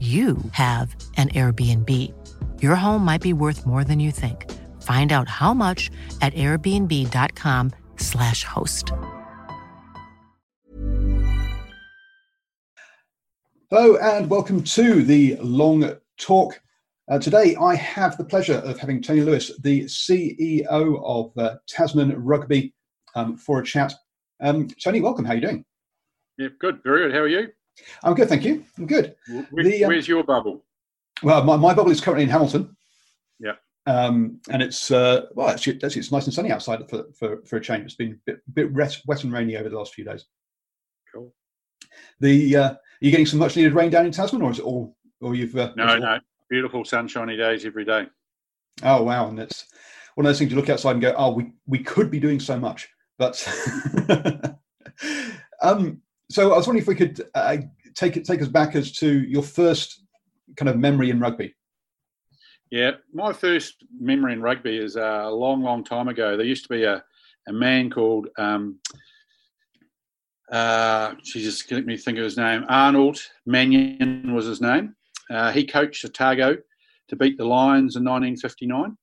you have an Airbnb. Your home might be worth more than you think. Find out how much at airbnb.com/slash host. Hello, and welcome to the Long Talk. Uh, today, I have the pleasure of having Tony Lewis, the CEO of uh, Tasman Rugby, um, for a chat. Um, Tony, welcome. How are you doing? Yeah, good. Very good. How are you? I'm good, thank you. I'm good. Where, the, um, where's your bubble? Well, my, my bubble is currently in Hamilton. Yeah. Um, and it's uh, well, actually, actually, it's nice and sunny outside for, for, for a change. It's been a bit, bit wet, wet and rainy over the last few days. Cool. The uh, are you getting some much needed rain down in Tasman, or is it all? Or you've uh, no, no, beautiful sunshiny days every day. Oh wow, and it's one of those things you look outside and go, oh, we we could be doing so much, but um, so I was wondering if we could uh, take it take us back as to your first kind of memory in rugby. Yeah, my first memory in rugby is a long, long time ago. There used to be a, a man called, um, uh, Jesus, let me think of his name. Arnold Mannion was his name. Uh, he coached Otago to beat the Lions in 1959.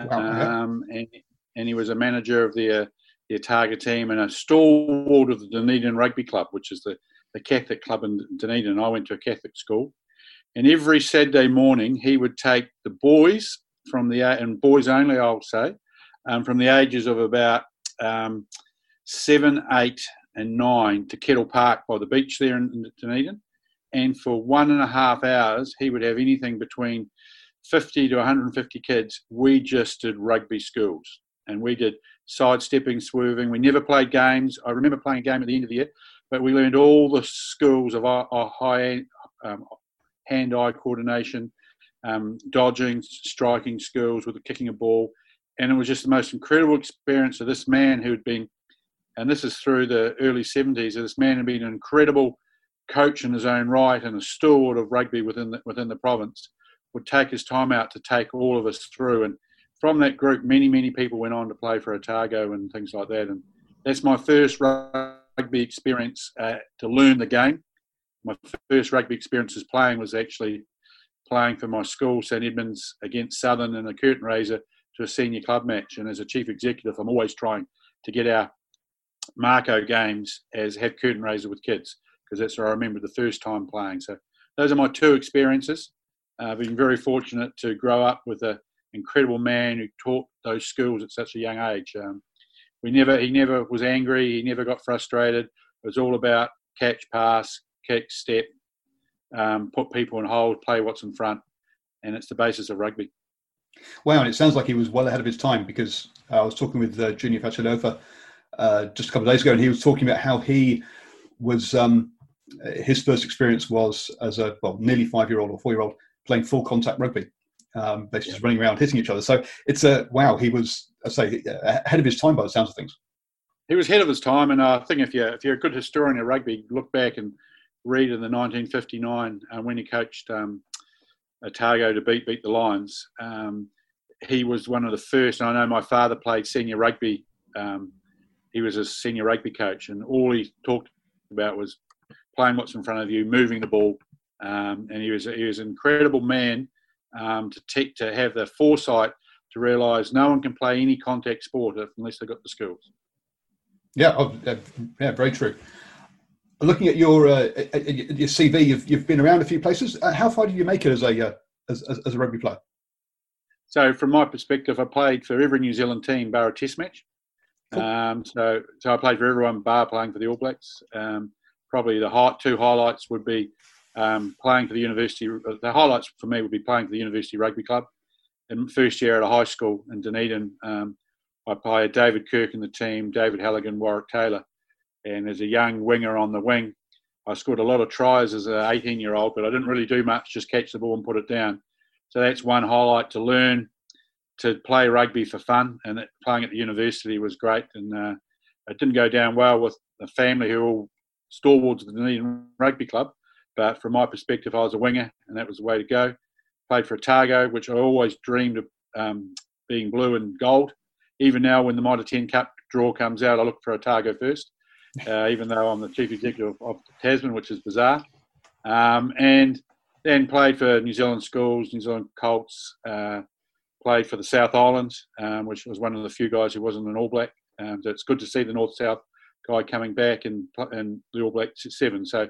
Wow, um, and, and he was a manager of the, uh, the Otago team and a stalwart of the Dunedin Rugby Club, which is the, the Catholic club in Dunedin. I went to a Catholic school. And every Saturday morning, he would take the boys from the, and boys only, I'll say, um, from the ages of about um, seven, eight, and nine to Kettle Park by the beach there in Dunedin. And for one and a half hours, he would have anything between 50 to 150 kids. We just did rugby schools and we did sidestepping, swerving. We never played games. I remember playing a game at the end of the year, but we learned all the skills of our, our high um, hand-eye coordination, um, dodging, striking skills with kicking a ball, and it was just the most incredible experience of this man who had been, and this is through the early 70s. This man had been an incredible coach in his own right and a steward of rugby within the, within the province. Would take his time out to take all of us through, and from that group, many many people went on to play for Otago and things like that. And that's my first rugby experience uh, to learn the game. My first rugby experience as playing was actually playing for my school, St Edmunds, against Southern in a curtain raiser to a senior club match. And as a chief executive, I'm always trying to get our Mako games as have curtain raiser with kids because that's where I remember the first time playing. So those are my two experiences. I've uh, been very fortunate to grow up with an incredible man who taught those skills at such a young age. Um, we never he never was angry he never got frustrated. It was all about catch pass kick step um, put people in hold play what's in front and it's the basis of rugby. Wow and it sounds like he was well ahead of his time because i was talking with uh, junior Fachalofa uh, just a couple of days ago and he was talking about how he was um, his first experience was as a well nearly five year old or four year old playing full contact rugby um, basically just running around hitting each other. So it's a wow. He was, I say, ahead of his time by the sounds of things. He was ahead of his time, and I think if you if you're a good historian of rugby, look back and read in the 1959 uh, when he coached um, Otago to beat beat the Lions. Um, he was one of the first. I know my father played senior rugby um, he was a senior rugby coach, and all he talked about was playing what's in front of you, moving the ball, um, and he was he was an incredible man um, to take to have the foresight to realise no one can play any contact sport unless they've got the skills. Yeah, oh, yeah, very true. Looking at your uh, your CV, you've, you've been around a few places. Uh, how far did you make it as a uh, as, as, as, a rugby player? So, from my perspective, I played for every New Zealand team bar a Test match. Cool. Um, so, so I played for everyone bar playing for the All Blacks. Um, probably the high, two highlights would be um, playing for the university. The highlights for me would be playing for the University Rugby Club. In first year at a high school in Dunedin, um, I played David Kirk in the team, David Halligan, Warwick Taylor, and as a young winger on the wing, I scored a lot of tries as an 18 year old, but I didn't really do much, just catch the ball and put it down. So that's one highlight to learn to play rugby for fun, and playing at the university was great. And uh, it didn't go down well with the family who all stalwarts of the Dunedin Rugby Club, but from my perspective, I was a winger, and that was the way to go. Played for Otago, which I always dreamed of um, being blue and gold. Even now, when the Mitre 10 Cup draw comes out, I look for Otago first, uh, even though I'm the chief executive of Tasman, which is bizarre. Um, and then played for New Zealand schools, New Zealand Colts, uh, played for the South Island, um, which was one of the few guys who wasn't an All Black. Um, so it's good to see the North South guy coming back and, and the All Black seven. So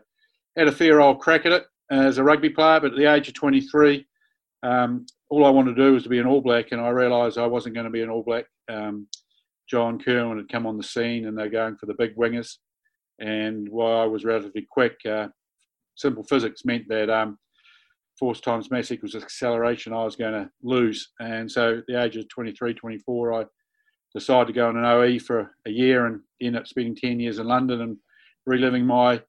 had a fair old crack at it as a rugby player, but at the age of 23, um, all I wanted to do was to be an All Black, and I realised I wasn't going to be an All Black. Um, John Kirwan had come on the scene, and they're going for the big wingers. And while I was relatively quick, uh, simple physics meant that um, force times mass equals acceleration, I was going to lose. And so at the age of 23, 24, I decided to go on an OE for a year and end up spending 10 years in London and reliving my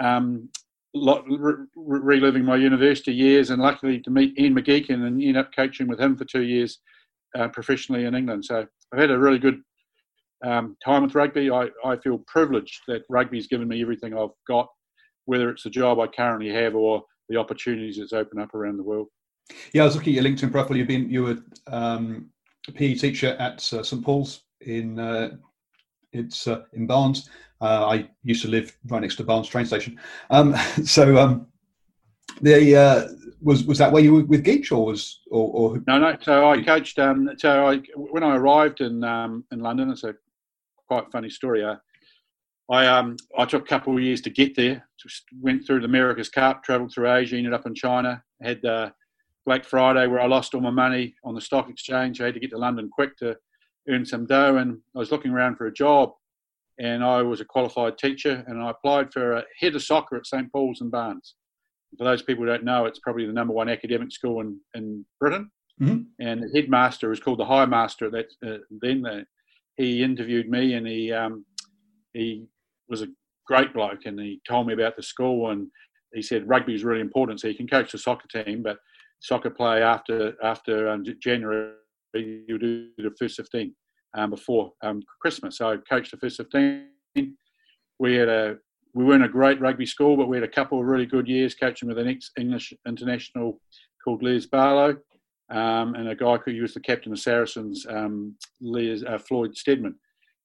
um, re- reliving my university years and luckily to meet Ian McGeechan and end up coaching with him for two years uh, professionally in England. So I've had a really good um, time with rugby. I, I feel privileged that rugby's given me everything I've got, whether it's the job I currently have or the opportunities that's opened up around the world. Yeah, I was looking at your LinkedIn profile. You've been you were um, a PE teacher at uh, St Paul's in uh, it's uh, in Barnes. Uh, I used to live right next to Barnes train station. Um, so um, the uh, was was that where you were with Geech or was or, or, no no so I coached um, so I when I arrived in um, in London it's a quite funny story uh, I um I took a couple of years to get there just went through the America's Cup travelled through Asia ended up in China had Black Friday where I lost all my money on the stock exchange I had to get to London quick to earn some dough and I was looking around for a job and I was a qualified teacher and I applied for a head of soccer at St Paul's and Barnes for those people who don't know, it's probably the number one academic school in, in Britain. Mm-hmm. And the headmaster was called the High Master. That uh, then the, he interviewed me, and he um, he was a great bloke, and he told me about the school, and he said rugby is really important, so you can coach the soccer team, but soccer play after after um, January you do the first fifteen um, before um, Christmas. So I coached the first fifteen. We had a we weren't a great rugby school, but we had a couple of really good years coaching with an ex English international called Les Barlow, um, and a guy who was the captain of Saracens, um, Les, uh, Floyd Steadman.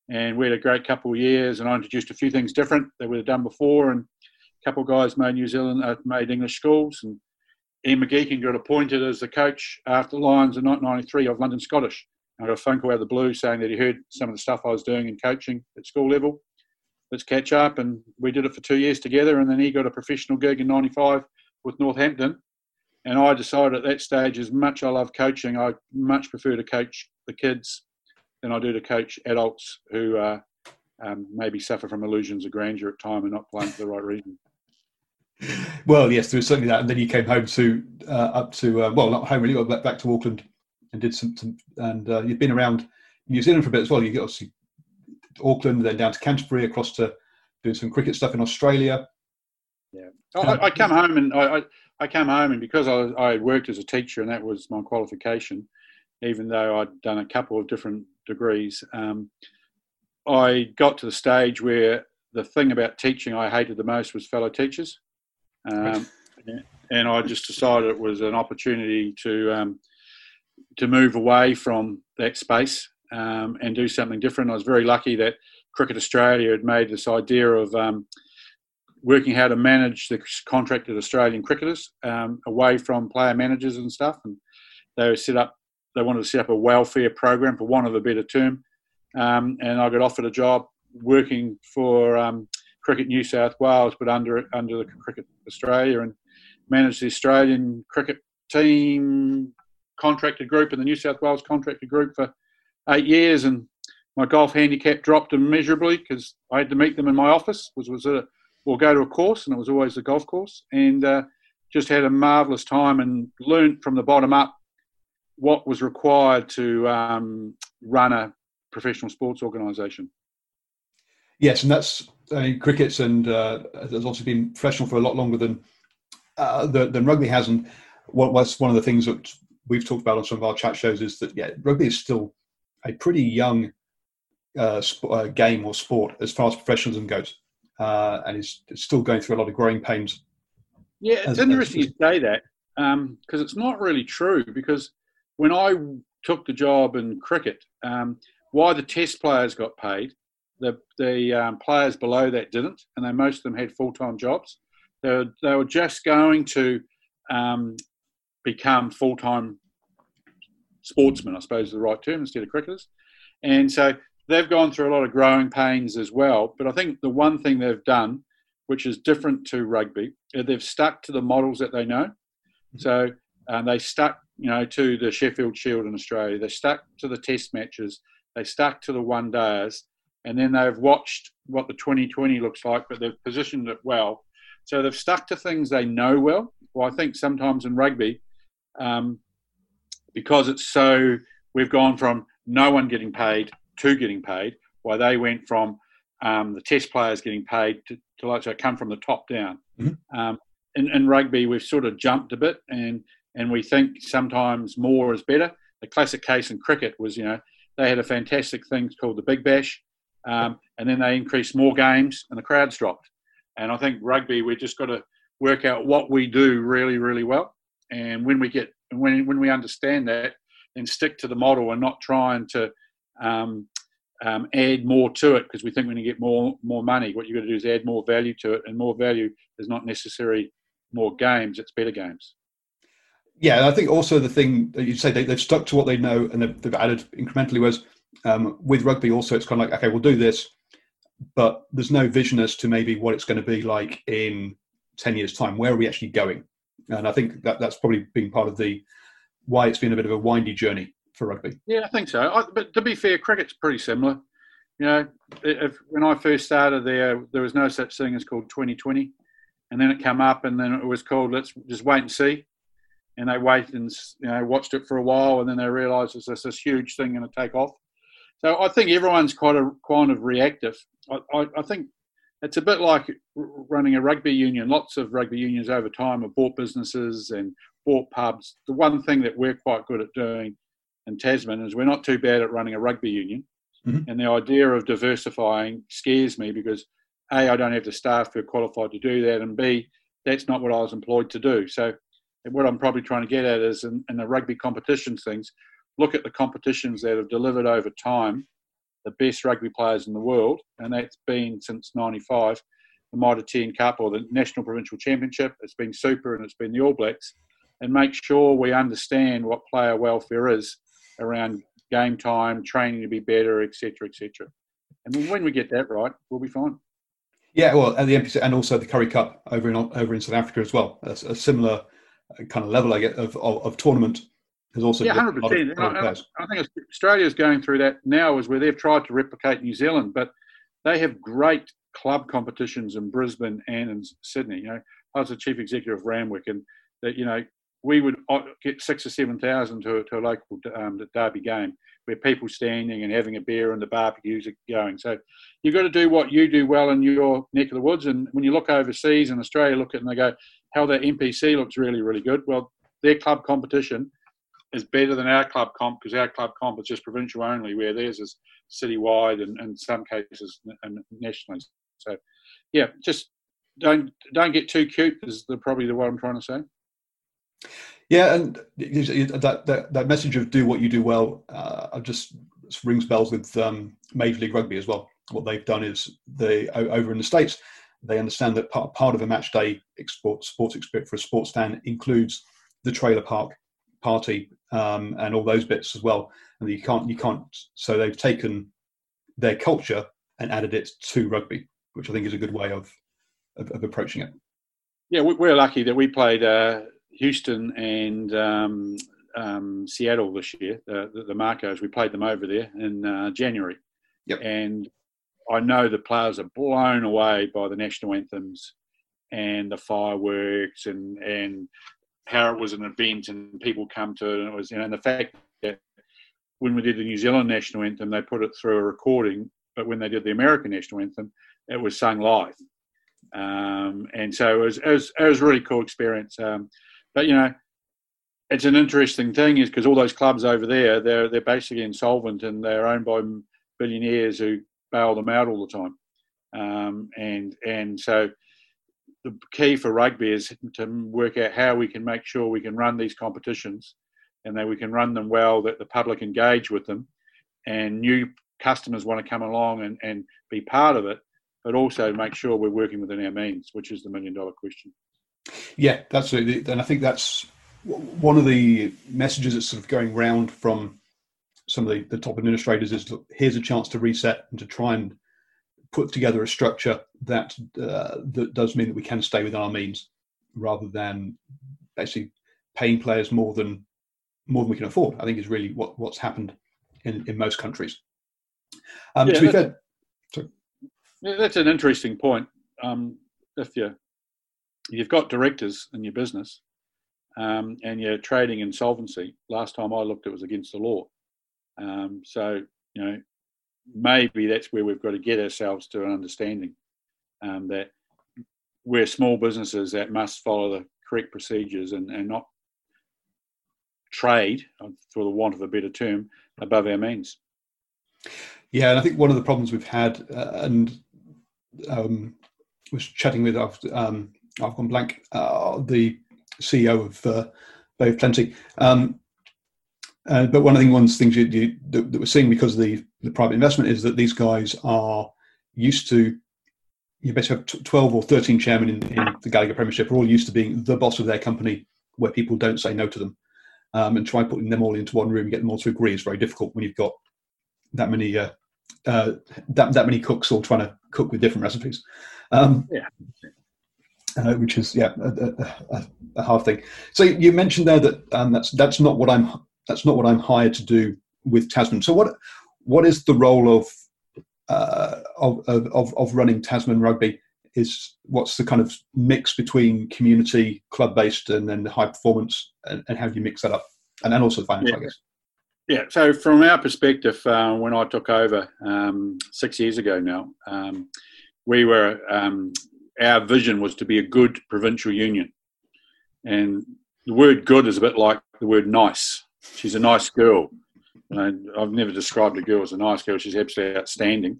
And we had a great couple of years, and I introduced a few things different that we'd done before, and a couple of guys made New Zealand, uh, made English schools, and Ian McGeechan got appointed as the coach after Lions in 1993 of London Scottish. I got a phone call out of the blue saying that he heard some of the stuff I was doing in coaching at school level let's catch up. And we did it for two years together. And then he got a professional gig in 95 with Northampton. And I decided at that stage, as much I love coaching, I much prefer to coach the kids than I do to coach adults who uh, um, maybe suffer from illusions of grandeur at time and not playing for the right reason. Well, yes, there was certainly that. And then you came home to uh, up to uh, well, not home really, but back to Auckland and did some. some and uh, you've been around New Zealand for a bit as well. You get obviously Auckland, then down to Canterbury, across to doing some cricket stuff in Australia. Yeah, I, I come home and I, I, I came home and because I, I worked as a teacher and that was my qualification, even though I'd done a couple of different degrees, um, I got to the stage where the thing about teaching I hated the most was fellow teachers. Um, and I just decided it was an opportunity to um, to move away from that space um, and do something different. I was very lucky that Cricket Australia had made this idea of um, working how to manage the contracted Australian cricketers um, away from player managers and stuff. And they set up, they wanted to set up a welfare program, for want of a better term. Um, and I got offered a job working for um, Cricket New South Wales, but under under the Cricket Australia, and managed the Australian cricket team contracted group and the New South Wales contracted group for eight years. And my golf handicap dropped immeasurably because I had to meet them in my office. Was was a or go to a course, and it was always a golf course, and uh, just had a marvelous time and learned from the bottom up what was required to um, run a professional sports organisation. Yes, and that's I mean, cricket's and uh, has also been professional for a lot longer than uh, the, than rugby has. And what was one of the things that we've talked about on some of our chat shows is that yeah, rugby is still a pretty young uh, sp- uh, game or sport as far as professionalism goes uh, and is still going through a lot of growing pains. Yeah, it's as, interesting as, you say that because um, it's not really true. Because when I took the job in cricket, um, why the Test players got paid, the the um, players below that didn't, and they most of them had full time jobs. They were, they were just going to um, become full time sportsmen, I suppose is the right term, instead of cricketers. And so they've gone through a lot of growing pains as well. But I think the one thing they've done, which is different to rugby, they've stuck to the models that they know. So um, they stuck, you know, to the Sheffield Shield in Australia. They stuck to the Test matches. They stuck to the one days, and then they've watched what the 2020 looks like, but they've positioned it well. So they've stuck to things they know well. Well, I think sometimes in rugby, um, because it's so, we've gone from no one getting paid to getting paid, why they went from um, the test players getting paid to, to like so come from the top down. Mm-hmm. Um, in, in, rugby, we've sort of jumped a bit, and and we think sometimes more is better. The classic case in cricket was, you know, they had a fantastic thing called the Big Bash, um, and then they increased more games, and the crowds dropped. And I think rugby, we've just got to work out what we do really, really well, and when we get when when we understand that, then stick to the model and not trying to um, um, add more to it because we think we're going to get more more money. What you've got to do is add more value to it, and more value is not necessarily more games; it's better games. Yeah, I think also the thing that you say they, have stuck to what they know and they've, they've added incrementally was um, with rugby. Also, it's kind of like okay, we'll do this, but there's no vision as to maybe what it's going to be like in ten years' time. Where are we actually going? And I think that that's probably been part of the why it's been a bit of a windy journey for rugby. Yeah, I think so. I, but to be fair, cricket's pretty similar. You know, if, when I first started there, there was no such thing as called 2020, and then it came up, and then it was called let's just wait and see. And they waited and you know watched it for a while, and then they realised it's this, huge thing going to take off. So I think everyone's quite a kind of reactive. I, I, I think it's a bit like running a rugby union. Lots of rugby unions over time have bought businesses and bought pubs. The one thing that we're quite good at doing in Tasman is we're not too bad at running a rugby union. Mm-hmm. And the idea of diversifying scares me because A, I don't have the staff who are qualified to do that, and B, that's not what I was employed to do. So, what I'm probably trying to get at is in, in the rugby competitions things, look at the competitions that have delivered over time the best rugby players in the world, and that's been since '95 the Mitre 10 Cup or the National Provincial Championship. It's been Super and it's been the All Blacks, and make sure we understand what player welfare is around game time, training to be better, etc., etc. And when we get that right, we'll be fine. Yeah, well, at the NPC and also the Currie Cup over in over in South Africa as well. A, a similar uh, kind of level, I get, of, of, of tournament has also yeah, hundred percent. I, I think Australia is going through that now, is where they've tried to replicate New Zealand, but they have great club competitions in Brisbane and in Sydney. You know, I was the chief executive of Randwick, and that you know we would get six or seven thousand to, to a local um, derby game where people standing and having a beer and the barbecues are going. So you've got to do what you do well in your neck of the woods. And when you look overseas in Australia, look at it and they go, how that NPC looks really, really good. Well, their club competition is better than our club comp because our club comp is just provincial only, where theirs is citywide and in some cases and nationally. So, yeah, just don't don't get too cute is the, probably the what I'm trying to say. Yeah, and that, that, that message of do what you do well, uh, just rings bells with um, Major League Rugby as well. What they've done is they over in the states they understand that part, part of a match day sports experience for a sports fan includes the trailer park party um, and all those bits as well. And you can't you can't. So they've taken their culture and added it to rugby, which I think is a good way of of, of approaching it. Yeah, we're lucky that we played uh, Houston and um, um, Seattle this year. Uh, the, the Makos, we played them over there in uh, January. Yep. And I know the players are blown away by the national anthems and the fireworks and and how it was an event and people come to it and it was you know and the fact that when we did the New Zealand national anthem they put it through a recording but when they did the American national anthem it was sung live um, and so it was, it was, it was a really cool experience um, but you know it's an interesting thing is because all those clubs over there they're they're basically insolvent and they're owned by billionaires who bail them out all the time. Um, and and so the key for rugby is to work out how we can make sure we can run these competitions and that we can run them well, that the public engage with them, and new customers want to come along and, and be part of it, but also make sure we're working within our means, which is the million dollar question. Yeah, that's it. And I think that's one of the messages that's sort of going round from some of the, the top administrators is here's a chance to reset and to try and put together a structure that uh, that does mean that we can stay within our means rather than basically paying players more than more than we can afford. I think is really what what's happened in, in most countries. Um, yeah, to be fair, yeah, that's an interesting point. Um, if you you've got directors in your business um, and you're trading insolvency, last time I looked, it was against the law. Um, so, you know, maybe that's where we've got to get ourselves to an understanding um, that we're small businesses that must follow the correct procedures and, and not trade, uh, for the want of a better term, above our means. Yeah, and I think one of the problems we've had, uh, and um, was chatting with, I've, um, I've gone blank, uh, the CEO of uh, Bay of Plenty. Um, uh, but one of the ones things you, you, that, that, we're seeing because of the, the private investment is that these guys are used to you basically have 12 or 13 chairmen in, in, the Gallagher Premiership are all used to being the boss of their company where people don't say no to them. Um, and try putting them all into one room, and get them all to agree is very difficult when you've got that many uh, uh, that that many cooks all trying to cook with different recipes. Um, yeah. Uh, which is yeah a, a, a, hard thing. So you mentioned there that um, that's that's not what I'm that's not what I'm hired to do with Tasman. So what what is the role of uh, of, of, of running Tasman Rugby? Is what's the kind of mix between community, club based, and then the high performance, and, and, how do you mix that up, and then also financial, yeah. I guess. Yeah. So from our perspective, uh, when I took over um, six years ago now, um, we were um, our vision was to be a good provincial union, and the word "good" is a bit like the word "nice." She's a nice girl. I've never described a girl as a nice girl. She's absolutely outstanding,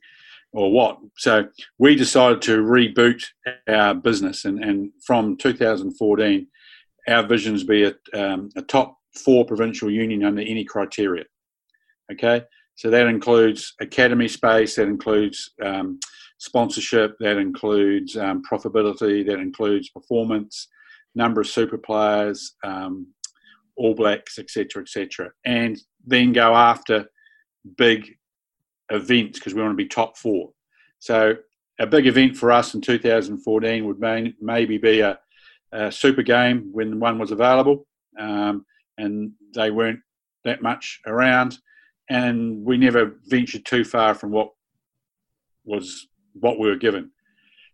or what? So we decided to reboot our business, and, and from 2014, our visions be a, um, a top four provincial union under any criteria. Okay, so that includes academy space, that includes um, sponsorship, that includes um, profitability, that includes performance, number of super players, um, all Blacks, etc., etc., and then go after big events because we want to be top four. So a big event for us in 2014 would may, maybe be a, a, super game when one was available, um, and they weren't that much around, and we never ventured too far from what was what we were given.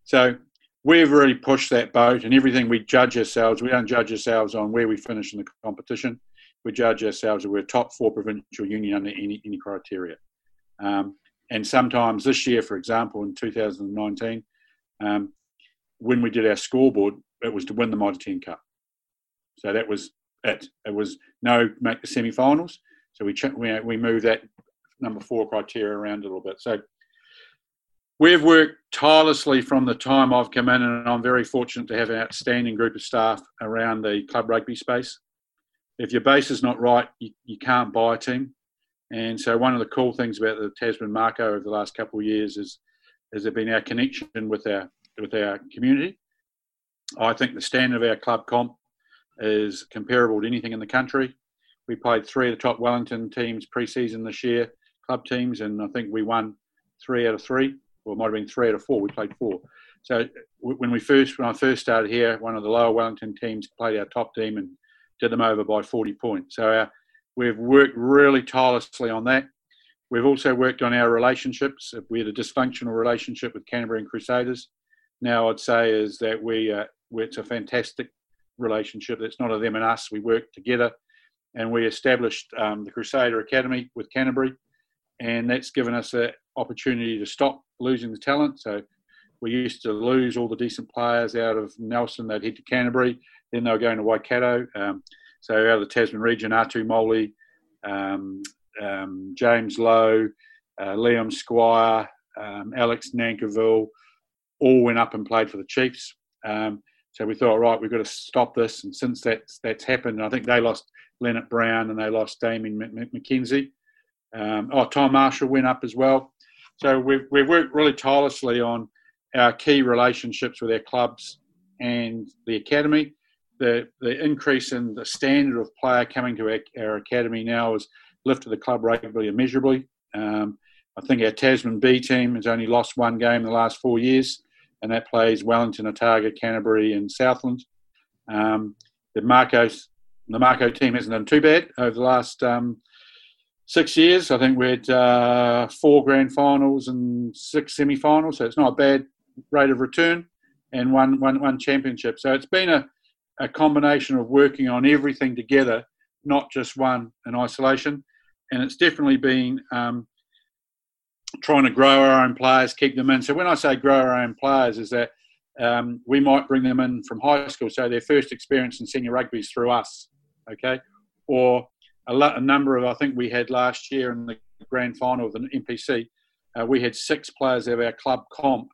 So we've really pushed that boat and everything we judge ourselves we don't judge ourselves on where we finish in the competition. We judge ourselves that we're top four provincial union under any, any criteria. Um, and sometimes this year for example in 2019 um, when we did our scoreboard it was to win the mitre 10 cup. So that was it. It was no make the semi-finals. So we, ch- we, we moved that number four criteria around a little bit. So We've worked tirelessly from the time I've come in, and I'm very fortunate to have an outstanding group of staff around the club rugby space. If your base is not right, you, you can't buy a team. And so one of the cool things about the Tasman Mako over the last couple of years is has been our connection with our with our community. I think the standard of our club comp is comparable to anything in the country. We played three of the top Wellington teams pre-season this year, club teams, and I think we won three out of three, or it might have been three out of four. We played four. So when we first, when I first started here, one of the lower Wellington teams played our top team and did them over by 40 points. So our, we've worked really tirelessly on that. We've also worked on our relationships. We had a dysfunctional relationship with Canterbury and Crusaders. Now I'd say is that we, uh, it's a fantastic relationship. It's not a them and us. We work together, and we established um, the Crusader Academy with Canterbury, and that's given us an opportunity to stop losing the talent. So we used to lose all the decent players out of Nelson. They'd head to Canterbury, then they were going to Waikato. Um, so out of the Tasman region, Atu Moli, um, um, James Lowe, uh, Liam Squire, um, Alex Nankivell, all went up and played for the Chiefs. Um, so we thought, right, we've got to stop this. And since that's that's happened, I think they lost Leonard Brown and they lost Damian McKenzie. Um, oh, Tom Marshall went up as well. So we've, we've worked really tirelessly on our key relationships with our clubs and the academy. The, the increase in the standard of player coming to our, our academy now has lifted the club regularly immeasurably. Um, I think our Tasman B team has only lost one game in the last four years, and that plays Wellington, Otago, Canterbury, and Southland. Um, the Mako's the Mako team hasn't done too bad over the last um, six years. I think we had uh, four grand finals and six semi finals, so it's not a bad rate of return, and one, one, one championship. So it's been a, a combination of working on everything together, not just one in isolation. And it's definitely been um, trying to grow our own players, keep them in. So when I say grow our own players, is that um, we might bring them in from high school, so their first experience in senior rugby is through us, okay? Or a, a number of, I think we had last year in the grand final of the NPC, uh, we had six players of our club comp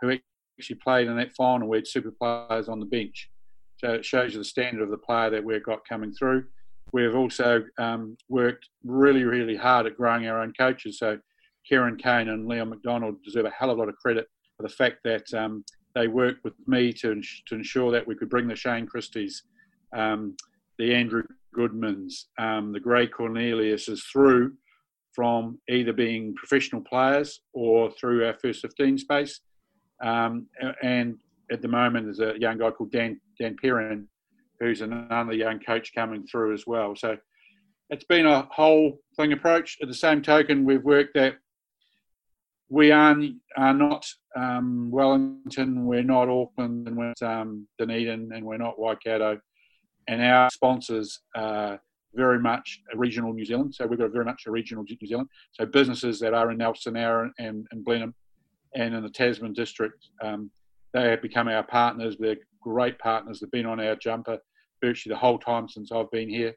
who actually played in that final. We had super players on the bench. So it shows you the standard of the player that we've got coming through. We've also um, worked really, really hard at growing our own coaches. So Kieran Keane and Leon MacDonald deserve a hell of a lot of credit for the fact that um, they worked with me to, to ensure that we could bring the Shane Christies, um, the Andrew Goodmans, um, the Gray Corneliuses through from either being professional players or through our first 15 space um, and at the moment, there's a young guy called Dan Dan Perrin, who's another young coach coming through as well. So it's been a whole thing approach. At the same token, we've worked that we are, are not um, Wellington, we're not Auckland, and we're um, Dunedin, and we're not Waikato. And our sponsors are very much regional New Zealand. So we've got very much a regional New Zealand. So businesses that are in Nelson, Aaron, and, and Blenheim and in the Tasman district. Um, they have become our partners. They're great partners. They've been on our jumper virtually the whole time since I've been here.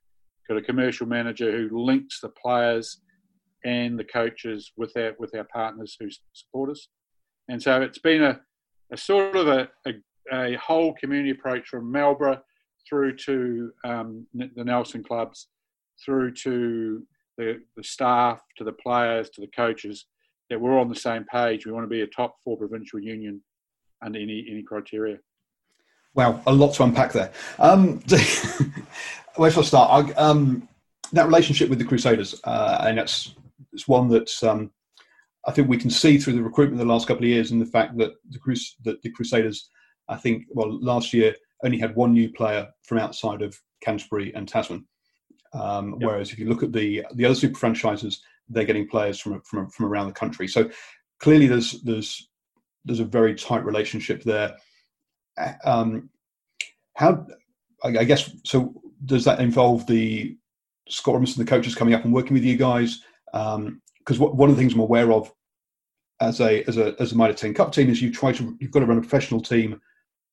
Got a commercial manager who links the players and the coaches with our with our partners who support us. And so it's been a, a sort of a, a, a, whole community approach from Marlborough through to um, the Nelson clubs, through to the, the staff, to the players, to the coaches, that we're on the same page. We want to be a top four provincial union under any any criteria. Wow, a lot to unpack there. Um, where shall I start? I, um, that relationship with the Crusaders, uh, and that's it's one that um, I think we can see through the recruitment the last couple of years, and the fact that the Crus- that the Crusaders, I think, well, last year only had one new player from outside of Canterbury and Tasman. Um, yep. Whereas if you look at the the other super franchises, they're getting players from from from around the country. So clearly, there's there's there's a very tight relationship there. Um, how I guess so. Does that involve the Scott Robertson, the coaches coming up and working with you guys? Because um, one of the things I'm aware of as a as a as a Mitre 10 Cup team is you try to you've got to run a professional team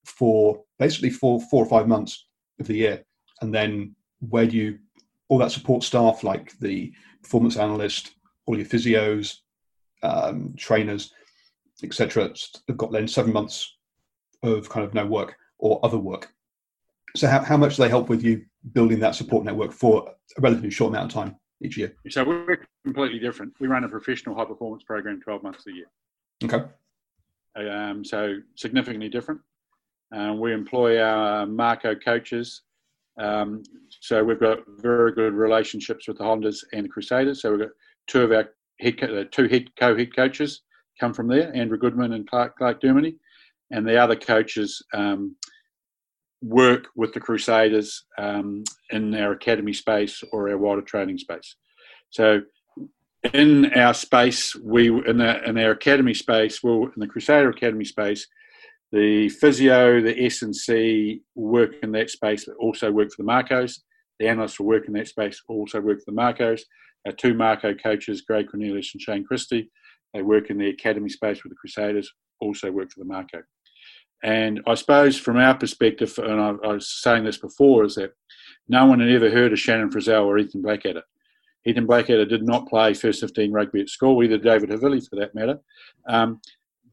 for basically four four or five months of the year, and then where do you all that support staff like the performance analyst, all your physios, um, trainers, etc. Have got then seven months of kind of no work or other work. So how, how much do they help with you building that support network for a relatively short amount of time? each year. So we're completely different. We run a professional high performance program 12 months a year. Okay. Um, so significantly different. Um, we employ our Mako coaches. Um, so we've got very good relationships with the Hondas and the Crusaders. So we've got two of our head, uh, two head co-head coaches come from there, Andrew Goodman and Clarke, Clarke Dermody, and the other coaches um, work with the Crusaders um, in our academy space or our wider training space. So in our space, we in, in our academy space, well, in the Crusader Academy space, the physio, the S and C work in that space, but also work for the Makos. The analysts will work in that space, also work for the Makos. Our two Mako coaches, Greg Cornelius and Shane Christie, they work in the academy space with the Crusaders, also work for the Mako. And I suppose from our perspective, and I, I, was saying this before, is that no one had ever heard of Shannon Frizzell or Ethan Blackadder. Ethan Blackadder did not play first 15 rugby at school, either David Havili for that matter. Um,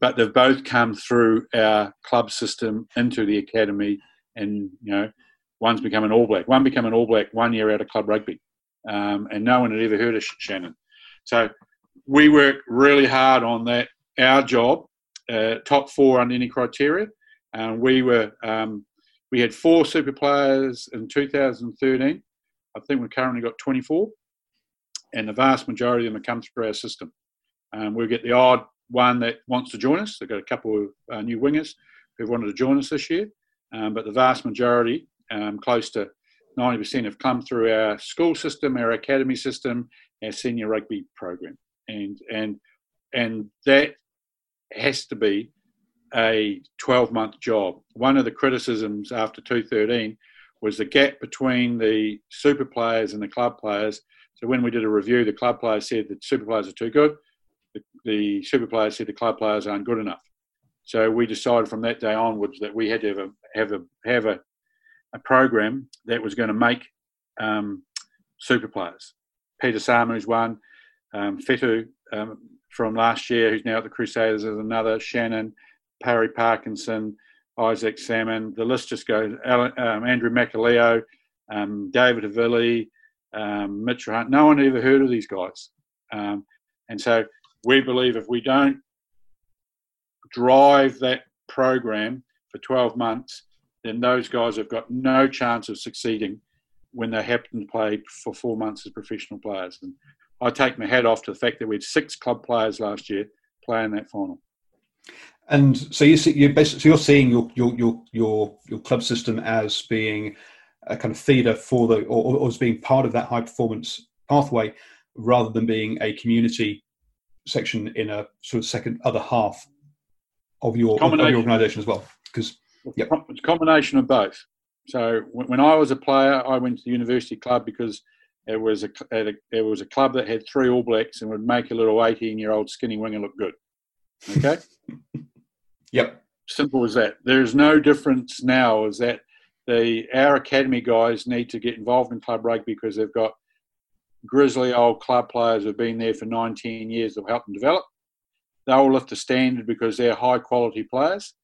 but they've both come through our club system into the academy, and you know, one's become an All Black. One became an All Black one year out of club rugby, um, and no one had ever heard of Shannon. So we work really hard on that. Our job, uh, top four under any criteria, and we were um, we had four super players in 2013. I think we've currently got 24, and the vast majority of them have come through our system. Um, we get the odd one that wants to join us. They've got a couple of uh, new wingers who've wanted to join us this year, um, but the vast majority, um, close to 90%, have come through our school system, our academy system, our senior rugby program, and and and that has to be a 12 month job. One of the criticisms after 213 was the gap between the super players and the club players. So when we did a review, the club players said that super players are too good. The, super players said the club players aren't good enough. So we decided from that day onwards that we had to have a have a have a, a program that was going to make um, super players. Peter Samu's one, um, Fetu um, from last year, who's now at the Crusaders, is another. Shannon, Parry Parkinson, Isaac Salmon. The list just goes. Alan, um, Andrew Makalio, um, David Havili, um, Mitchell Hunt. No one ever heard of these guys, um, and so we believe if we don't drive that program for 12 months, then those guys have got no chance of succeeding when they happen to play for four months as professional players. And I take my hat off to the fact that we had six club players last year playing that final. And so you see, you're basically, so you're seeing your, your your your your club system as being a kind of feeder for the, or, or as being part of that high performance pathway, rather than being a community section in a sort of second other half of your, of your organisation as well. Because yep. it's a combination of both. So when I was a player, I went to the university club because it was a, it was a club that had three All Blacks and would make a little 18 year old skinny winger look good. Okay. yep. Simple as that. There's no difference now. Is that the our academy guys need to get involved in club rugby because they've got grizzly old club players who've been there for 19 years that help them develop. They'll lift the standard because they're high quality players,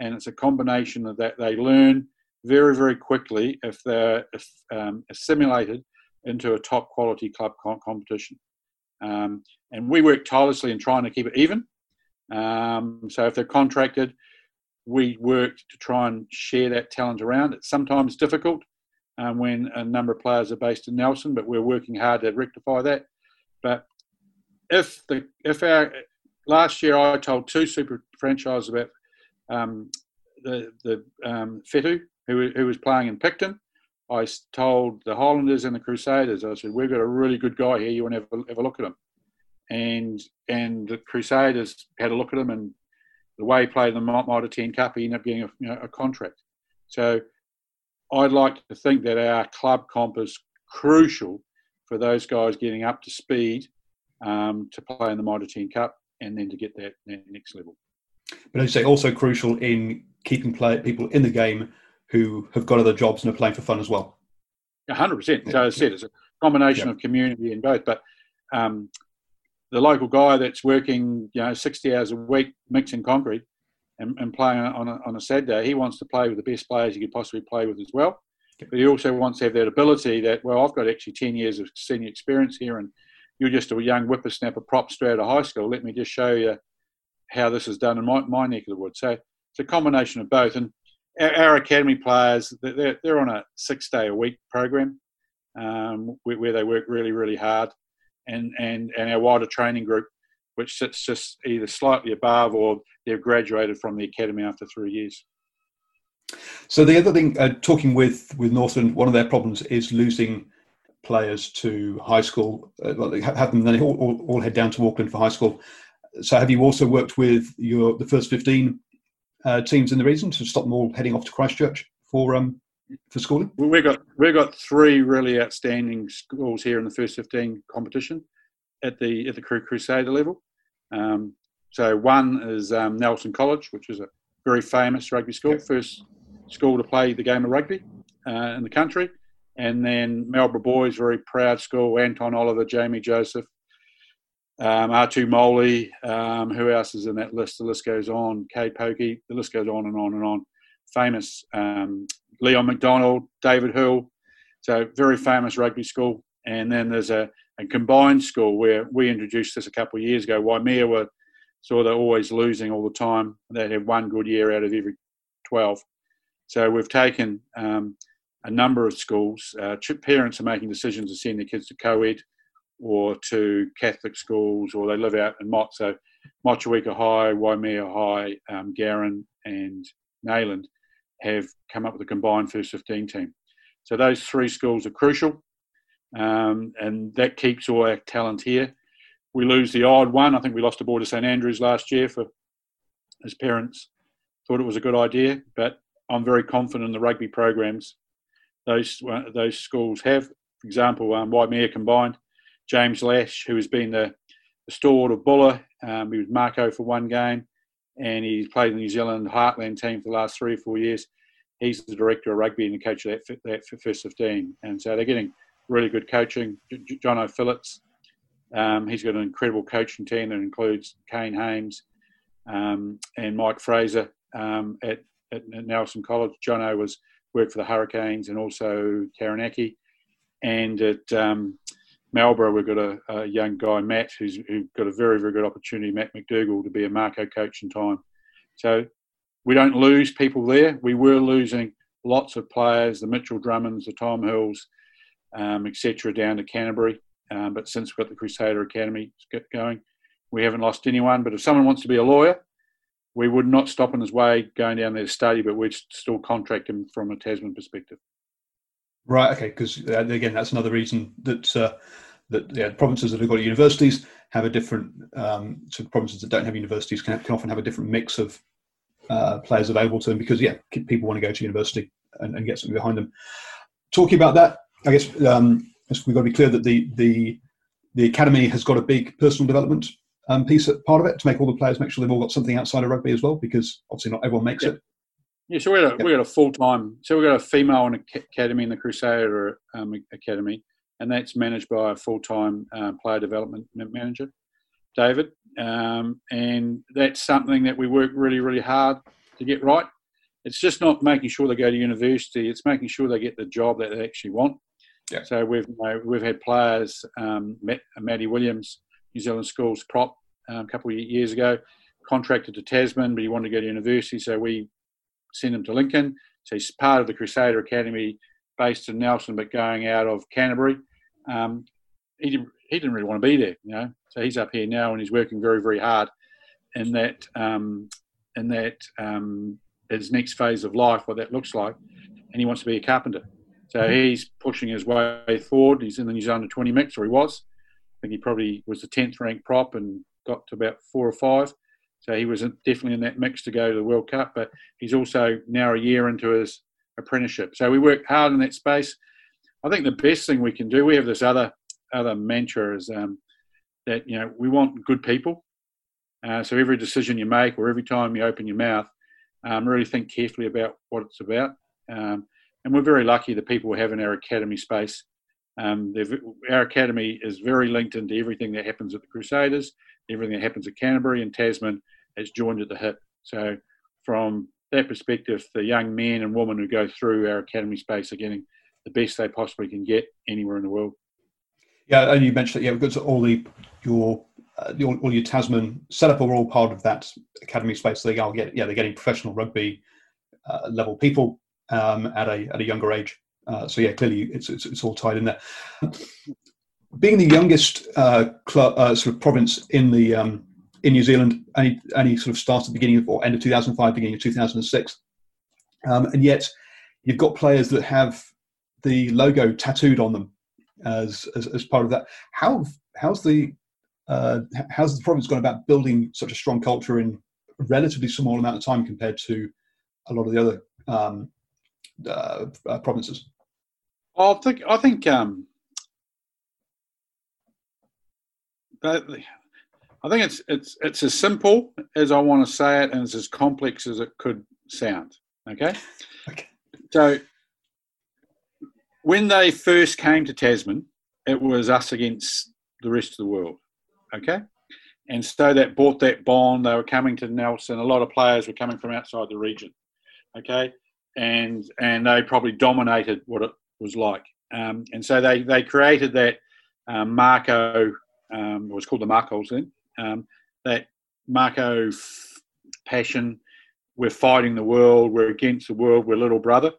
and it's a combination of that. They learn very, very quickly if they're um, assimilated into a top quality club competition. Um, and we work tirelessly in trying to keep it even. Um, so if they're contracted, we work to try and share that talent around. It's sometimes difficult um, when a number of players are based in Nelson, but we're working hard to rectify that. But if the if our last year I told two super franchises about um, the the um, Fetu who who was playing in Picton. I told the Highlanders and the Crusaders, I said, we've got a really good guy here. You want to have a, have a look at him? And and the Crusaders had a look at him, and the way he played in the Mitre 10 Cup, he ended up getting a, you know, a contract. So I'd like to think that our club comp is crucial for those guys getting up to speed um, to play in the Mitre 10 Cup and then to get that, that next level. But as you say, also crucial in keeping play, people in the game who have got other jobs and are playing for fun as well. 100%. So as I said, it's a combination of community and both. But um, the local guy that's working, you know, 60 hours a week mixing concrete, and, and playing on a, on a Saturday, he wants to play with the best players he could possibly play with as well. but he also wants to have that ability that well, I've got actually ten years of senior experience here, and you're just a young whippersnapper prop straight out of high school. Let me just show you how this is done in my, my neck of the woods. So it's a combination of both. And our, our academy players, they're, they're on a six day a week program um, where, where, they work really, really hard. And, and, and our wider training group, which sits just either slightly above or they've graduated from the academy after three years. So the other thing, uh, talking with with Northern, one of their problems is losing players to high school. Uh, well, they have them then all, all, all, head down to Auckland for high school. So have you also worked with your the first fifteen uh, teams in the region to stop them all heading off to Christchurch for um for schooling? Well, we got we got three really outstanding schools here in the first fifteen competition at the at the Crew Crusader level. Um, so one is um, Nelson College, which is a very famous rugby school, yep. first school to play the game of rugby uh, in the country. And then Marlborough Boys, very proud school. Anton Oliver, Jamie Joseph, um, R2 Moley. Um, who else is in that list? The list goes on. Kay Pokey. The list goes on and on and on. Famous um, Leon MacDonald, David Hill. So very famous rugby school. And then there's a, a combined school where we introduced this a couple of years ago. Waimea were sort of always losing all the time. They had one good year out of every 12. So we've taken um, a number of schools. Uh, parents are making decisions to send their kids to co-ed or to Catholic schools, or they live out in Mott. So Motueka High, Waimea High, um, and Nayland have come up with a combined first 15 team. So those three schools are crucial, um, and that keeps all our talent here. We lose the odd one. I think we lost a boy to St Andrews last year for his parents thought it was a good idea, but I'm very confident in the rugby programs those uh, those schools have. For example, um, Waimea combined, James Lash, who has been the, the of Buller, um, he was Mako for one game, and he's played in the New Zealand Heartland team for the last three or four years. He's the director of rugby and the coach of that, that first 15. And so they're getting really good coaching. Jono Phillips, um, he's got an incredible coaching team that includes Kane Hames um, and Mike Fraser um, at at, Nelson College. Jono was worked for the Hurricanes and also Taranaki. And at um, Marlborough, we've got a, a, young guy, Matt, who's who got a very, very good opportunity, Matt McDougall, to be a Mako coach in time. So we don't lose people there. We were losing lots of players, the Mitchell Drummonds, the Tom Hills, um, etc., down to Canterbury. Um, but since we've got the Crusader Academy going, we haven't lost anyone. But if someone wants to be a lawyer, we would not stop in his way going down there to study, but we'd still contract him from a Tasman perspective. Right. Okay. Because uh, again, that's another reason that uh, that yeah, provinces that have got universities have a different. Um, so provinces that don't have universities can, can often have a different mix of uh, players available to them because yeah, people want to go to university and, and get something behind them. Talking about that, I guess um, we've got to be clear that the the the academy has got a big personal development um, piece part of it to make all the players make sure they've all got something outside of rugby as well, because obviously not everyone makes yeah. it. Yeah, so we got a, we got a full time. So we got a female academy in the Crusader um, Academy, and that's managed by a full time uh, player development manager, David. Um, and that's something that we work really, really hard to get right. It's just not making sure they go to university; it's making sure they get the job that they actually want. Yeah. So we've you know, we've had players, um, Maddie Williams, New Zealand Schools prop um, a couple of years ago, contracted to Tasman, but he wanted to go to university, so we sent him to Lincoln. So he's part of the Crusader Academy based in Nelson, but going out of Canterbury. Um, he, didn't, he didn't really want to be there, you know. So he's up here now and he's working very, very hard in that um, in that um, his next phase of life, what that looks like, and he wants to be a carpenter. So he's pushing his way forward. He's in the New Zealand 20 mix, or he was I think he probably was the 10th ranked prop and got to about four or five. So he was definitely in that mix to go to the World Cup, but he's also now a year into his apprenticeship. So we work hard in that space. I think the best thing we can do, we have this other other mantra is um, that you know we want good people. Uh, so every decision you make or every time you open your mouth, um, really think carefully about what it's about. Um, and we're very lucky the people we have in our academy space um, our academy is very linked into everything that happens at the Crusaders, everything that happens at Canterbury and Tasman has joined at the hip. So from that perspective, the young men and women who go through our academy space are getting the best they possibly can get anywhere in the world. Yeah, and you mentioned that, yeah, because all the your uh, all, all your Tasman setup are all part of that academy space. So they are get yeah, they're getting professional rugby uh, level people um, at a at a younger age. Uh, so yeah, clearly it's, it's, it's all tied in there. Being the youngest uh, club, uh, sort of province in the um, in New Zealand, only, sort of started beginning of or end of 2005, beginning of 2006, um, and yet you've got players that have the logo tattooed on them as as, as part of that. How how's the uh, how's the province gone about building such a strong culture in a relatively small amount of time compared to a lot of the other um, uh, uh, provinces? I think I think um, I think it's it's it's as simple as I want to say it, and it's as complex as it could sound. Okay. okay. So when they first came to Tasman, it was us against the rest of the world. Okay. And so that bought that bond. They were coming to Nelson. A lot of players were coming from outside the region. Okay. And and they probably dominated what it was like. Um, and so they, they created that um, Mako, um, it was called the Makos then, um, that Mako f- passion. We're fighting the world. We're against the world. We're little brother.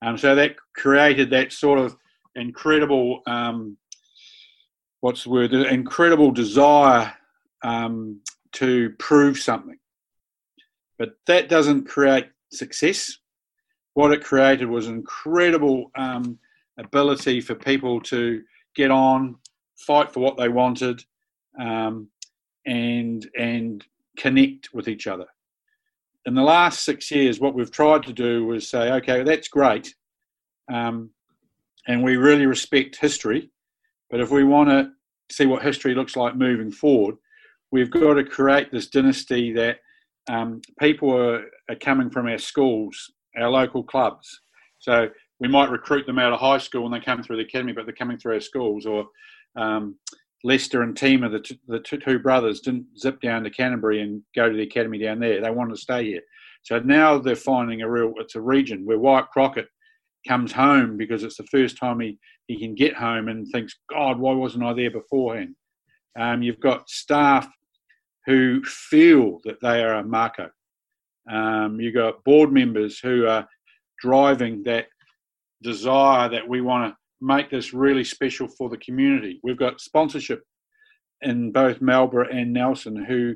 Um, so that created that sort of incredible, um, what's the word, incredible desire to prove something. But that doesn't create success. What it created was an incredible um, ability for people to get on, fight for what they wanted, um, and and connect with each other. In the last six years, what we've tried to do was say, okay, that's great, um, and we really respect history, but if we want to see what history looks like moving forward, we've got to create this dynasty that um, people are, are coming from our schools, our local clubs. So we might recruit them out of high school and they come through the academy, but they're coming through our schools. Or um, Leicester and Tima, the, t- the t- two brothers, didn't zip down to Canterbury and go to the academy down there. They wanted to stay here. So now they're finding a real, it's a region where Wyatt Crockett comes home because it's the first time he, he can get home and thinks, God, why wasn't I there beforehand? Um, you've got staff who feel that they are a Mako. Um, you've got board members who are driving that desire that we want to make this really special for the community. We've got sponsorship in both Marlborough and Nelson who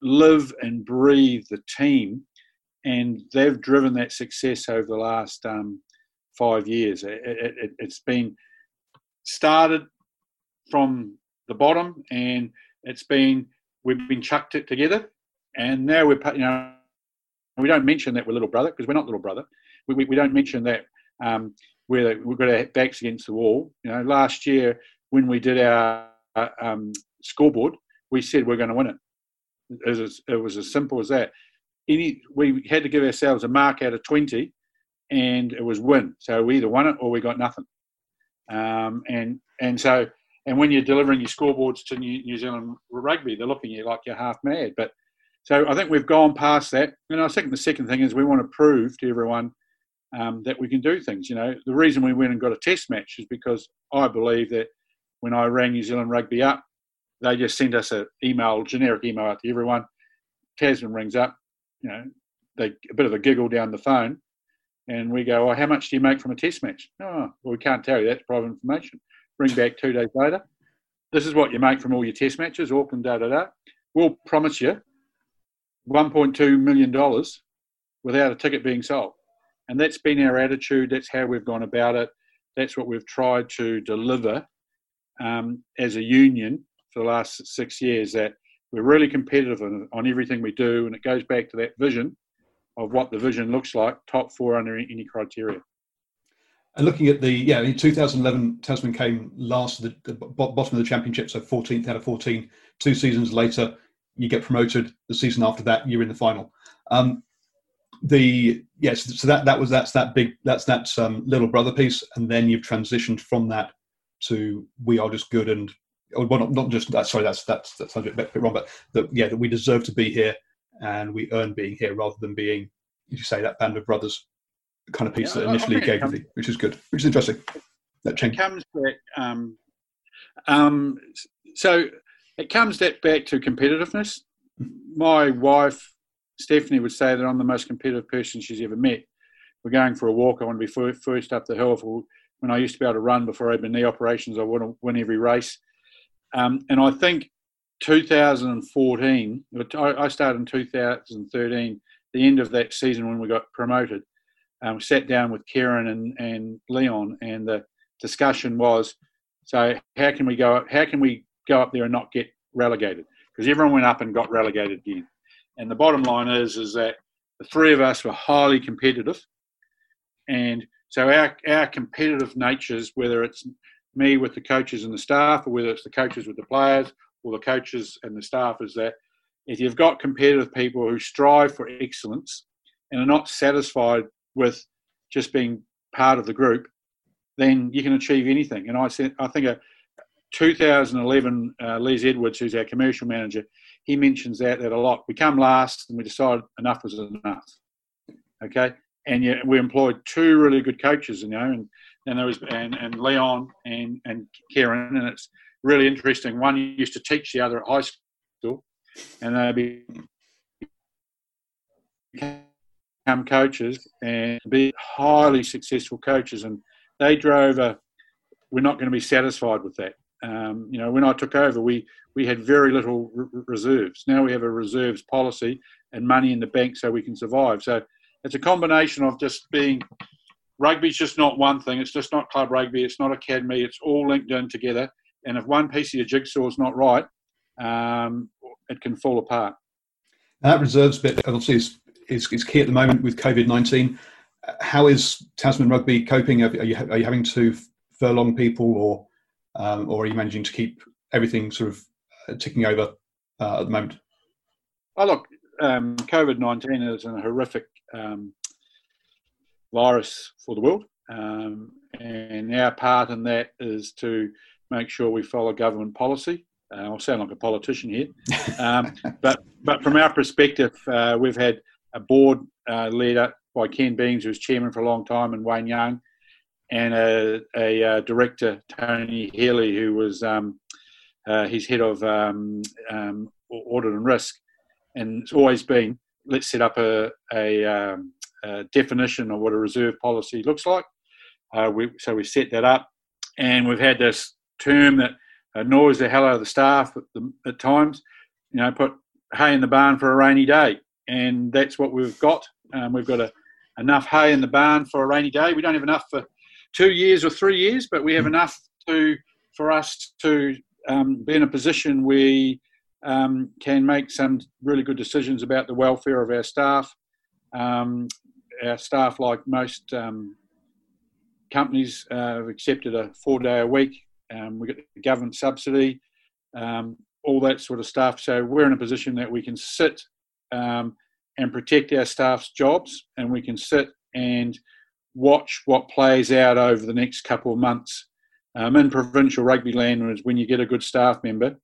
live and breathe the team, and they've driven that success over the last um, five years. It, it, it's been started from the bottom, and it's been we've been chucked it together, and now we're you know we don't mention that we're little brother because we're not little brother. We, we, we don't mention that um, we're, we've got our backs against the wall. You know, last year when we did our uh, um, scoreboard, we said we're going to win it. It was, it was as simple as that. Any, we had to give ourselves a mark out of 20 and it was win. So we either won it or we got nothing. Um, and and so and when you're delivering your scoreboards to New, New Zealand rugby, they're looking at you like you're half mad. But so I think we've gone past that. And I think the second thing is we want to prove to everyone um, that we can do things. You know, the reason we went and got a test match is because I believe that when I rang New Zealand Rugby up, they just sent us an email, generic email out to everyone. Tasman rings up, you know, they a bit of a giggle down the phone, and we go, "Oh, how much do you make from a test match?" Oh, well, we can't tell you. That's private information. Bring back two days later. This is what you make from all your test matches, Auckland, da da da. We'll promise you 1.2 million dollars without a ticket being sold. And that's been our attitude. That's how we've gone about it. That's what we've tried to deliver um, as a union for the last six years. That we're really competitive on, on everything we do, and it goes back to that vision of what the vision looks like, top four under any criteria. And looking at the yeah, in 2011, Tasman came last the, the bottom of the championship, so 14th out of 14. Two seasons later, you get promoted. The season after that, you're in the final. Um, the yes so that that was that's that big that's that um, little brother piece and then you've transitioned from that to we are just good and well not, not just that sorry that's that's that sounds a bit, bit wrong but that yeah that we deserve to be here and we earn being here rather than being you say, that band of brothers kind of piece yeah, that initially gave the, which is good, which is interesting. That change comes back. Um, um, so it comes that back to competitiveness. My wife Stephanie would say that I'm the most competitive person she's ever met. We're going for a walk. I want to be first up the hill. When I used to be able to run before I had my knee operations, I want to win every race. Um, and I think 2014, I started in 2013, the end of that season when we got promoted, um, sat down with Kieran and, and Leon, and the discussion was, so how can we go? How can we go up there and not get relegated? Because everyone went up and got relegated again. And the bottom line is, is that the three of us were highly competitive, and so our our competitive natures, whether it's me with the coaches and the staff, or whether it's the coaches with the players, or the coaches and the staff, is that if you've got competitive people who strive for excellence and are not satisfied with just being part of the group, then you can achieve anything. And I said, I think a 2011, uh, Liz Edwards, who's our commercial manager, he mentions that that a lot. We come last and we decided enough was enough. Okay, and yet we employed two really good coaches, you know, and and there was and, and Leon and and Kieran, and it's really interesting. One used to teach the other at high school, and they become coaches and be highly successful coaches, and they drove a. We're not going to be satisfied with that. Um, you know, when I took over, we we had very little reserves. Now we have a reserves policy and money in the bank so we can survive. So it's a combination of just being rugby's just not one thing. It's just not club rugby. It's not academy. It's all linked in together. And if one piece of your jigsaw is not right, um, it can fall apart. That reserves bit obviously is, is, is key at the moment with COVID nineteen. How is Tasman Rugby coping? Are you, are you having to furlong people, or um, or are you managing to keep everything sort of uh, ticking over uh, at the moment? Oh, look, um, COVID 19 is a horrific um, virus for the world. Um, and our part in that is to make sure we follow government policy. Uh, I'll sound like a politician here. Um, but, but from our perspective, uh, we've had a board uh, led up by Ken Beams, who was chairman for a long time, and Wayne Young, and a, a, a uh, director, Tony Healy, who was um, uh, head of um, um, audit and risk, and it's always been let's set up a, a, um, a definition of what a reserve policy looks like. Uh, we, so we set that up, and we've had this term that annoys the hell out of the staff at, the, at times. You know, put hay in the barn for a rainy day, and that's what we've got. Um, we've got a, enough hay in the barn for a rainy day. We don't have enough for two years or three years, but we have hmm. enough to for us to um, be in a position where we um, can make some really good decisions about the welfare of our staff. Um, our staff, like most um, companies, uh, have accepted a four day a week. Um, we get the government subsidy, um, all that sort of stuff. So we're in a position that we can sit um, and protect our staff's jobs, and we can sit and watch what plays out over the next couple of months um, in provincial rugby land when you get a good staff member.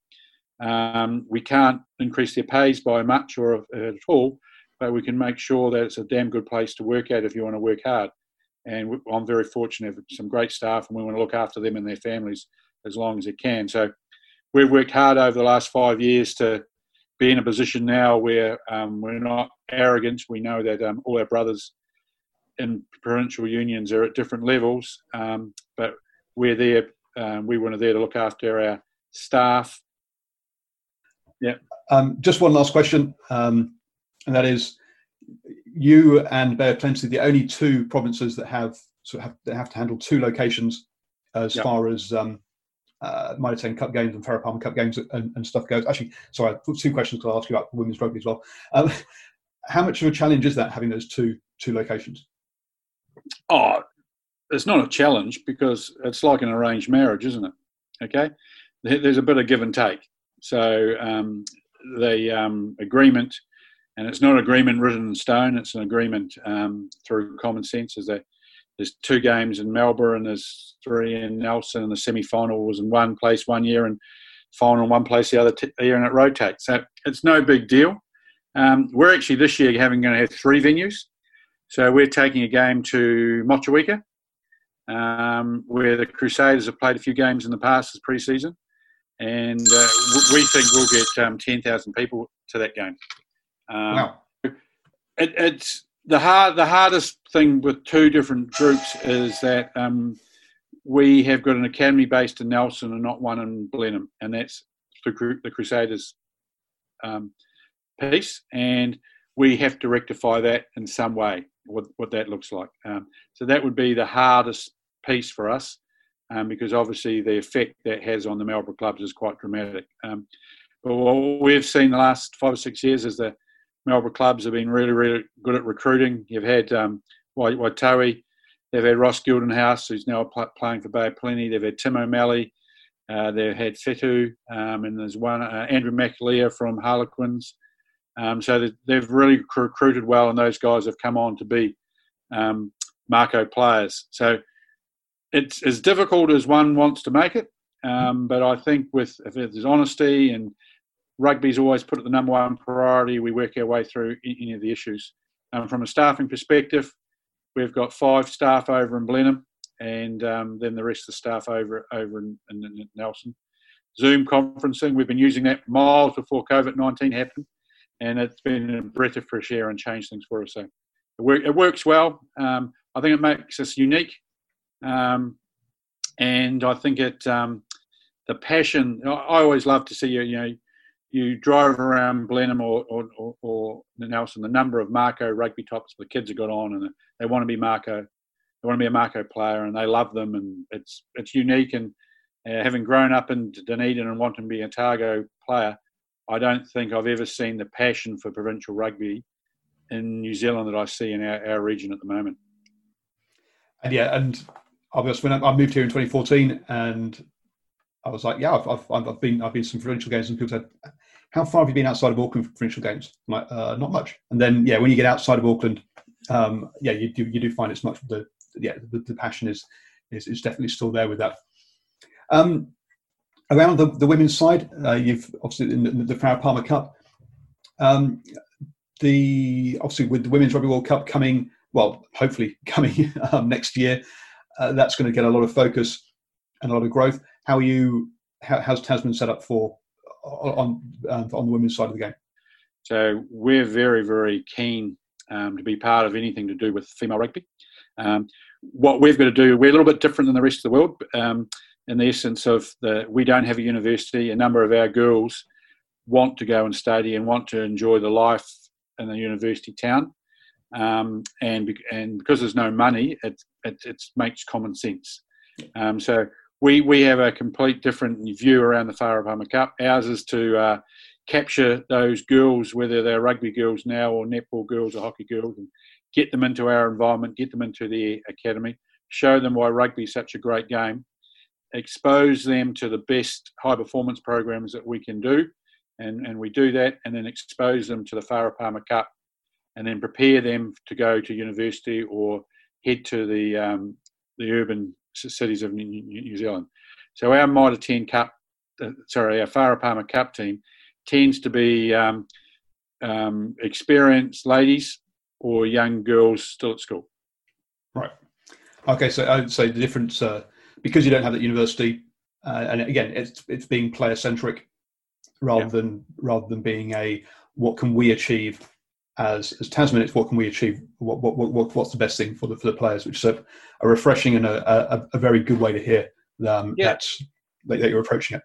Um, we can't increase their pays by much or at all, but we can make sure that it's a damn good place to work at if you want to work hard. And I'm very fortunate have some great staff, and we want to look after them and their families as long as it can. So we've worked hard over the last five years to be in a position now where um, we're not arrogant. We know that um, all our brothers in provincial unions are at different levels, um, but we're there. Um, we want to there to look after our staff. Yeah. Um, just one last question, um, and that is, you and Bay of Plenty, the only two provinces that have sort of have, that have to handle two locations as yep. far as um, uh, Mitre 10 Cup games and Farah Palmer Cup games and, and, stuff goes. Actually, sorry, two questions to ask you about women's rugby as well. Um, how much of a challenge is that having those two two locations? Oh, it's not a challenge because it's like an arranged marriage, isn't it? Okay, there's a bit of give and take. So um, the um, agreement, and it's not an agreement written in stone. It's an agreement um, through common sense. Is that there's two games in Marlborough, and there's three in Nelson, and the semi-final was in one place one year, and final in one place the other t- year, and it rotates. So it's no big deal. Um, we're actually this year having going to have three venues. So we're taking a game to Motueka, um, where the Crusaders have played a few games in the past as pre-season, and uh, we think we'll get um, 10,000 people to that game. Um, wow. It, it's the hard, the hardest thing with two different groups is that um, we have got an academy based in Nelson and not one in Blenheim, and that's the, the Crusaders um, piece, and we have to rectify that in some way. What, what that looks like. Um, so that would be the hardest piece for us, um, because obviously the effect that has on the Marlborough clubs is quite dramatic. Um, but what we've seen the last five or six years is the Marlborough clubs have been really, really good at recruiting. You've had um, Waitowi, they've had Ross Geldenhuys, who's now pl- playing for Bay Plenty. They've had Tim O'Malley, uh, they've had Fetu, um, and there's one uh, Andrew Makalio from Harlequins. Um, so they've really recruited well, and those guys have come on to be um, Mako players. So it's as difficult as one wants to make it, um, but I think with if there's honesty and rugby's always put at the number one priority, we work our way through any of the issues. Um, from a staffing perspective, we've got five staff over in Blenheim, and um, then the rest of the staff over over in, in, in Nelson. Zoom conferencing, we've been using that miles before COVID 19 happened and it's been a breath of fresh air and changed things for us. So it, work, it works well. Um, I think it makes us unique, um, and I think it um, the passion. I always love to see you. You know, you drive around Blenheim or, or, or, or Nelson. The number of Mako rugby tops the kids have got on, and they want to be Mako. They want to be a Mako player, and they love them, and it's it's unique. And uh, having grown up in Dunedin and wanting to be a Otago player, I don't think I've ever seen the passion for provincial rugby in New Zealand that I see in our, our region at the moment. And yeah, and be when I moved here in 2014, and I was like, yeah, I've, I've, I've been I've been some provincial games, and people said, how far have you been outside of Auckland for provincial games? I'm like, uh, not much. And then yeah, when you get outside of Auckland, um, yeah, you do you do find it's much the yeah the, the passion is, is is definitely still there with that. Um, around the, the women's side, uh, you've obviously in the, the Farah Palmer Cup. Um, the obviously with the Women's Rugby World Cup coming, well, hopefully coming um, next year, uh, that's going to get a lot of focus and a lot of growth. How are you? How, how's Tasman set up for on um, on the women's side of the game? So we're very very keen um, to be part of anything to do with female rugby. Um, what we've got to do, we're a little bit different than the rest of the world. In the essence of the we don't have a university. A number of our girls want to go and study and want to enjoy the life in a university town, um, and and because there's no money, it it, it makes common sense. Um, so we we have a complete different view around the Farah Palmer Cup. Ours is to uh, capture those girls, whether they're rugby girls now or netball girls or hockey girls, and get them into our environment, get them into the academy, show them why rugby is such a great game, expose them to the best high performance programs that we can do. And, and we do that and then expose them to the Farah Palmer Cup and then prepare them to go to university or head to the, um, the urban cities of New Zealand. So our Mitre 10 Cup, uh, sorry, our Farah Palmer Cup team tends to be um, um, experienced ladies or young girls still at school. Right. Okay, so I'd say the difference uh, because you don't have that university, uh, and again, it's it's being player centric rather yeah. than rather than being a what can we achieve as as Tasman. It's what can we achieve? What what, what what's the best thing for the for the players? Which is a, a refreshing and a, a, a, very good way to hear um, yeah. that, that you're approaching it.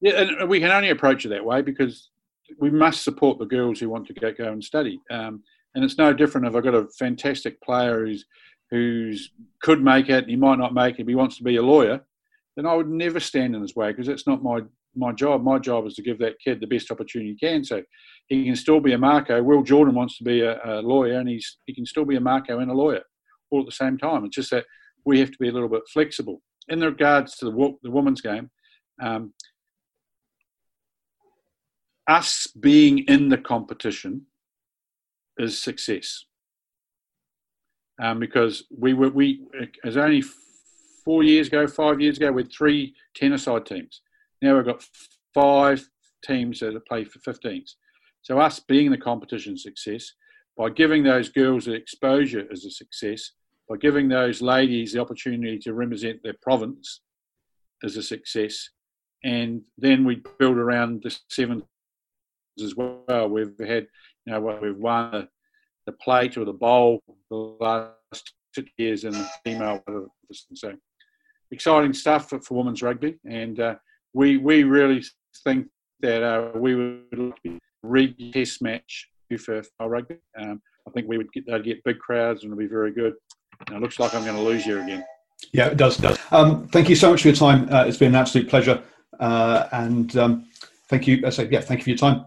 Yeah, and we can only approach it that way because we must support the girls who want to go, go and study. Um, and it's no different if I've got a fantastic player who's who's could make it, he might not make it, he wants to be a lawyer, then I would never stand in his way because that's not my my job. My job is to give that kid the best opportunity he can. So he can still be a Mako. Will Jordan wants to be a, a lawyer, and he's he can still be a Mako and a lawyer all at the same time. It's just that we have to be a little bit flexible in regards to the the women's game. Um, us being in the competition is success um, because we were we as only four years ago, five years ago, with three tennis-side teams. Now we've got five teams that play for 15s. So us being the competition success, by giving those girls the exposure as a success, by giving those ladies the opportunity to represent their province as a success, and then we build around the sevens as well. We've had, you know, we've won the plate or the bowl the last two years in the female. So exciting stuff for, for women's rugby, and uh, we we really think that uh, we would read test match for rugby. Um, I think we would get they'd get big crowds and it'll be very good. And it looks like I'm going to lose you again. Yeah, it does. does. Um, thank you so much for your time. Uh, it's been an absolute pleasure, uh, and um, thank you. I say, yeah, thank you for your time.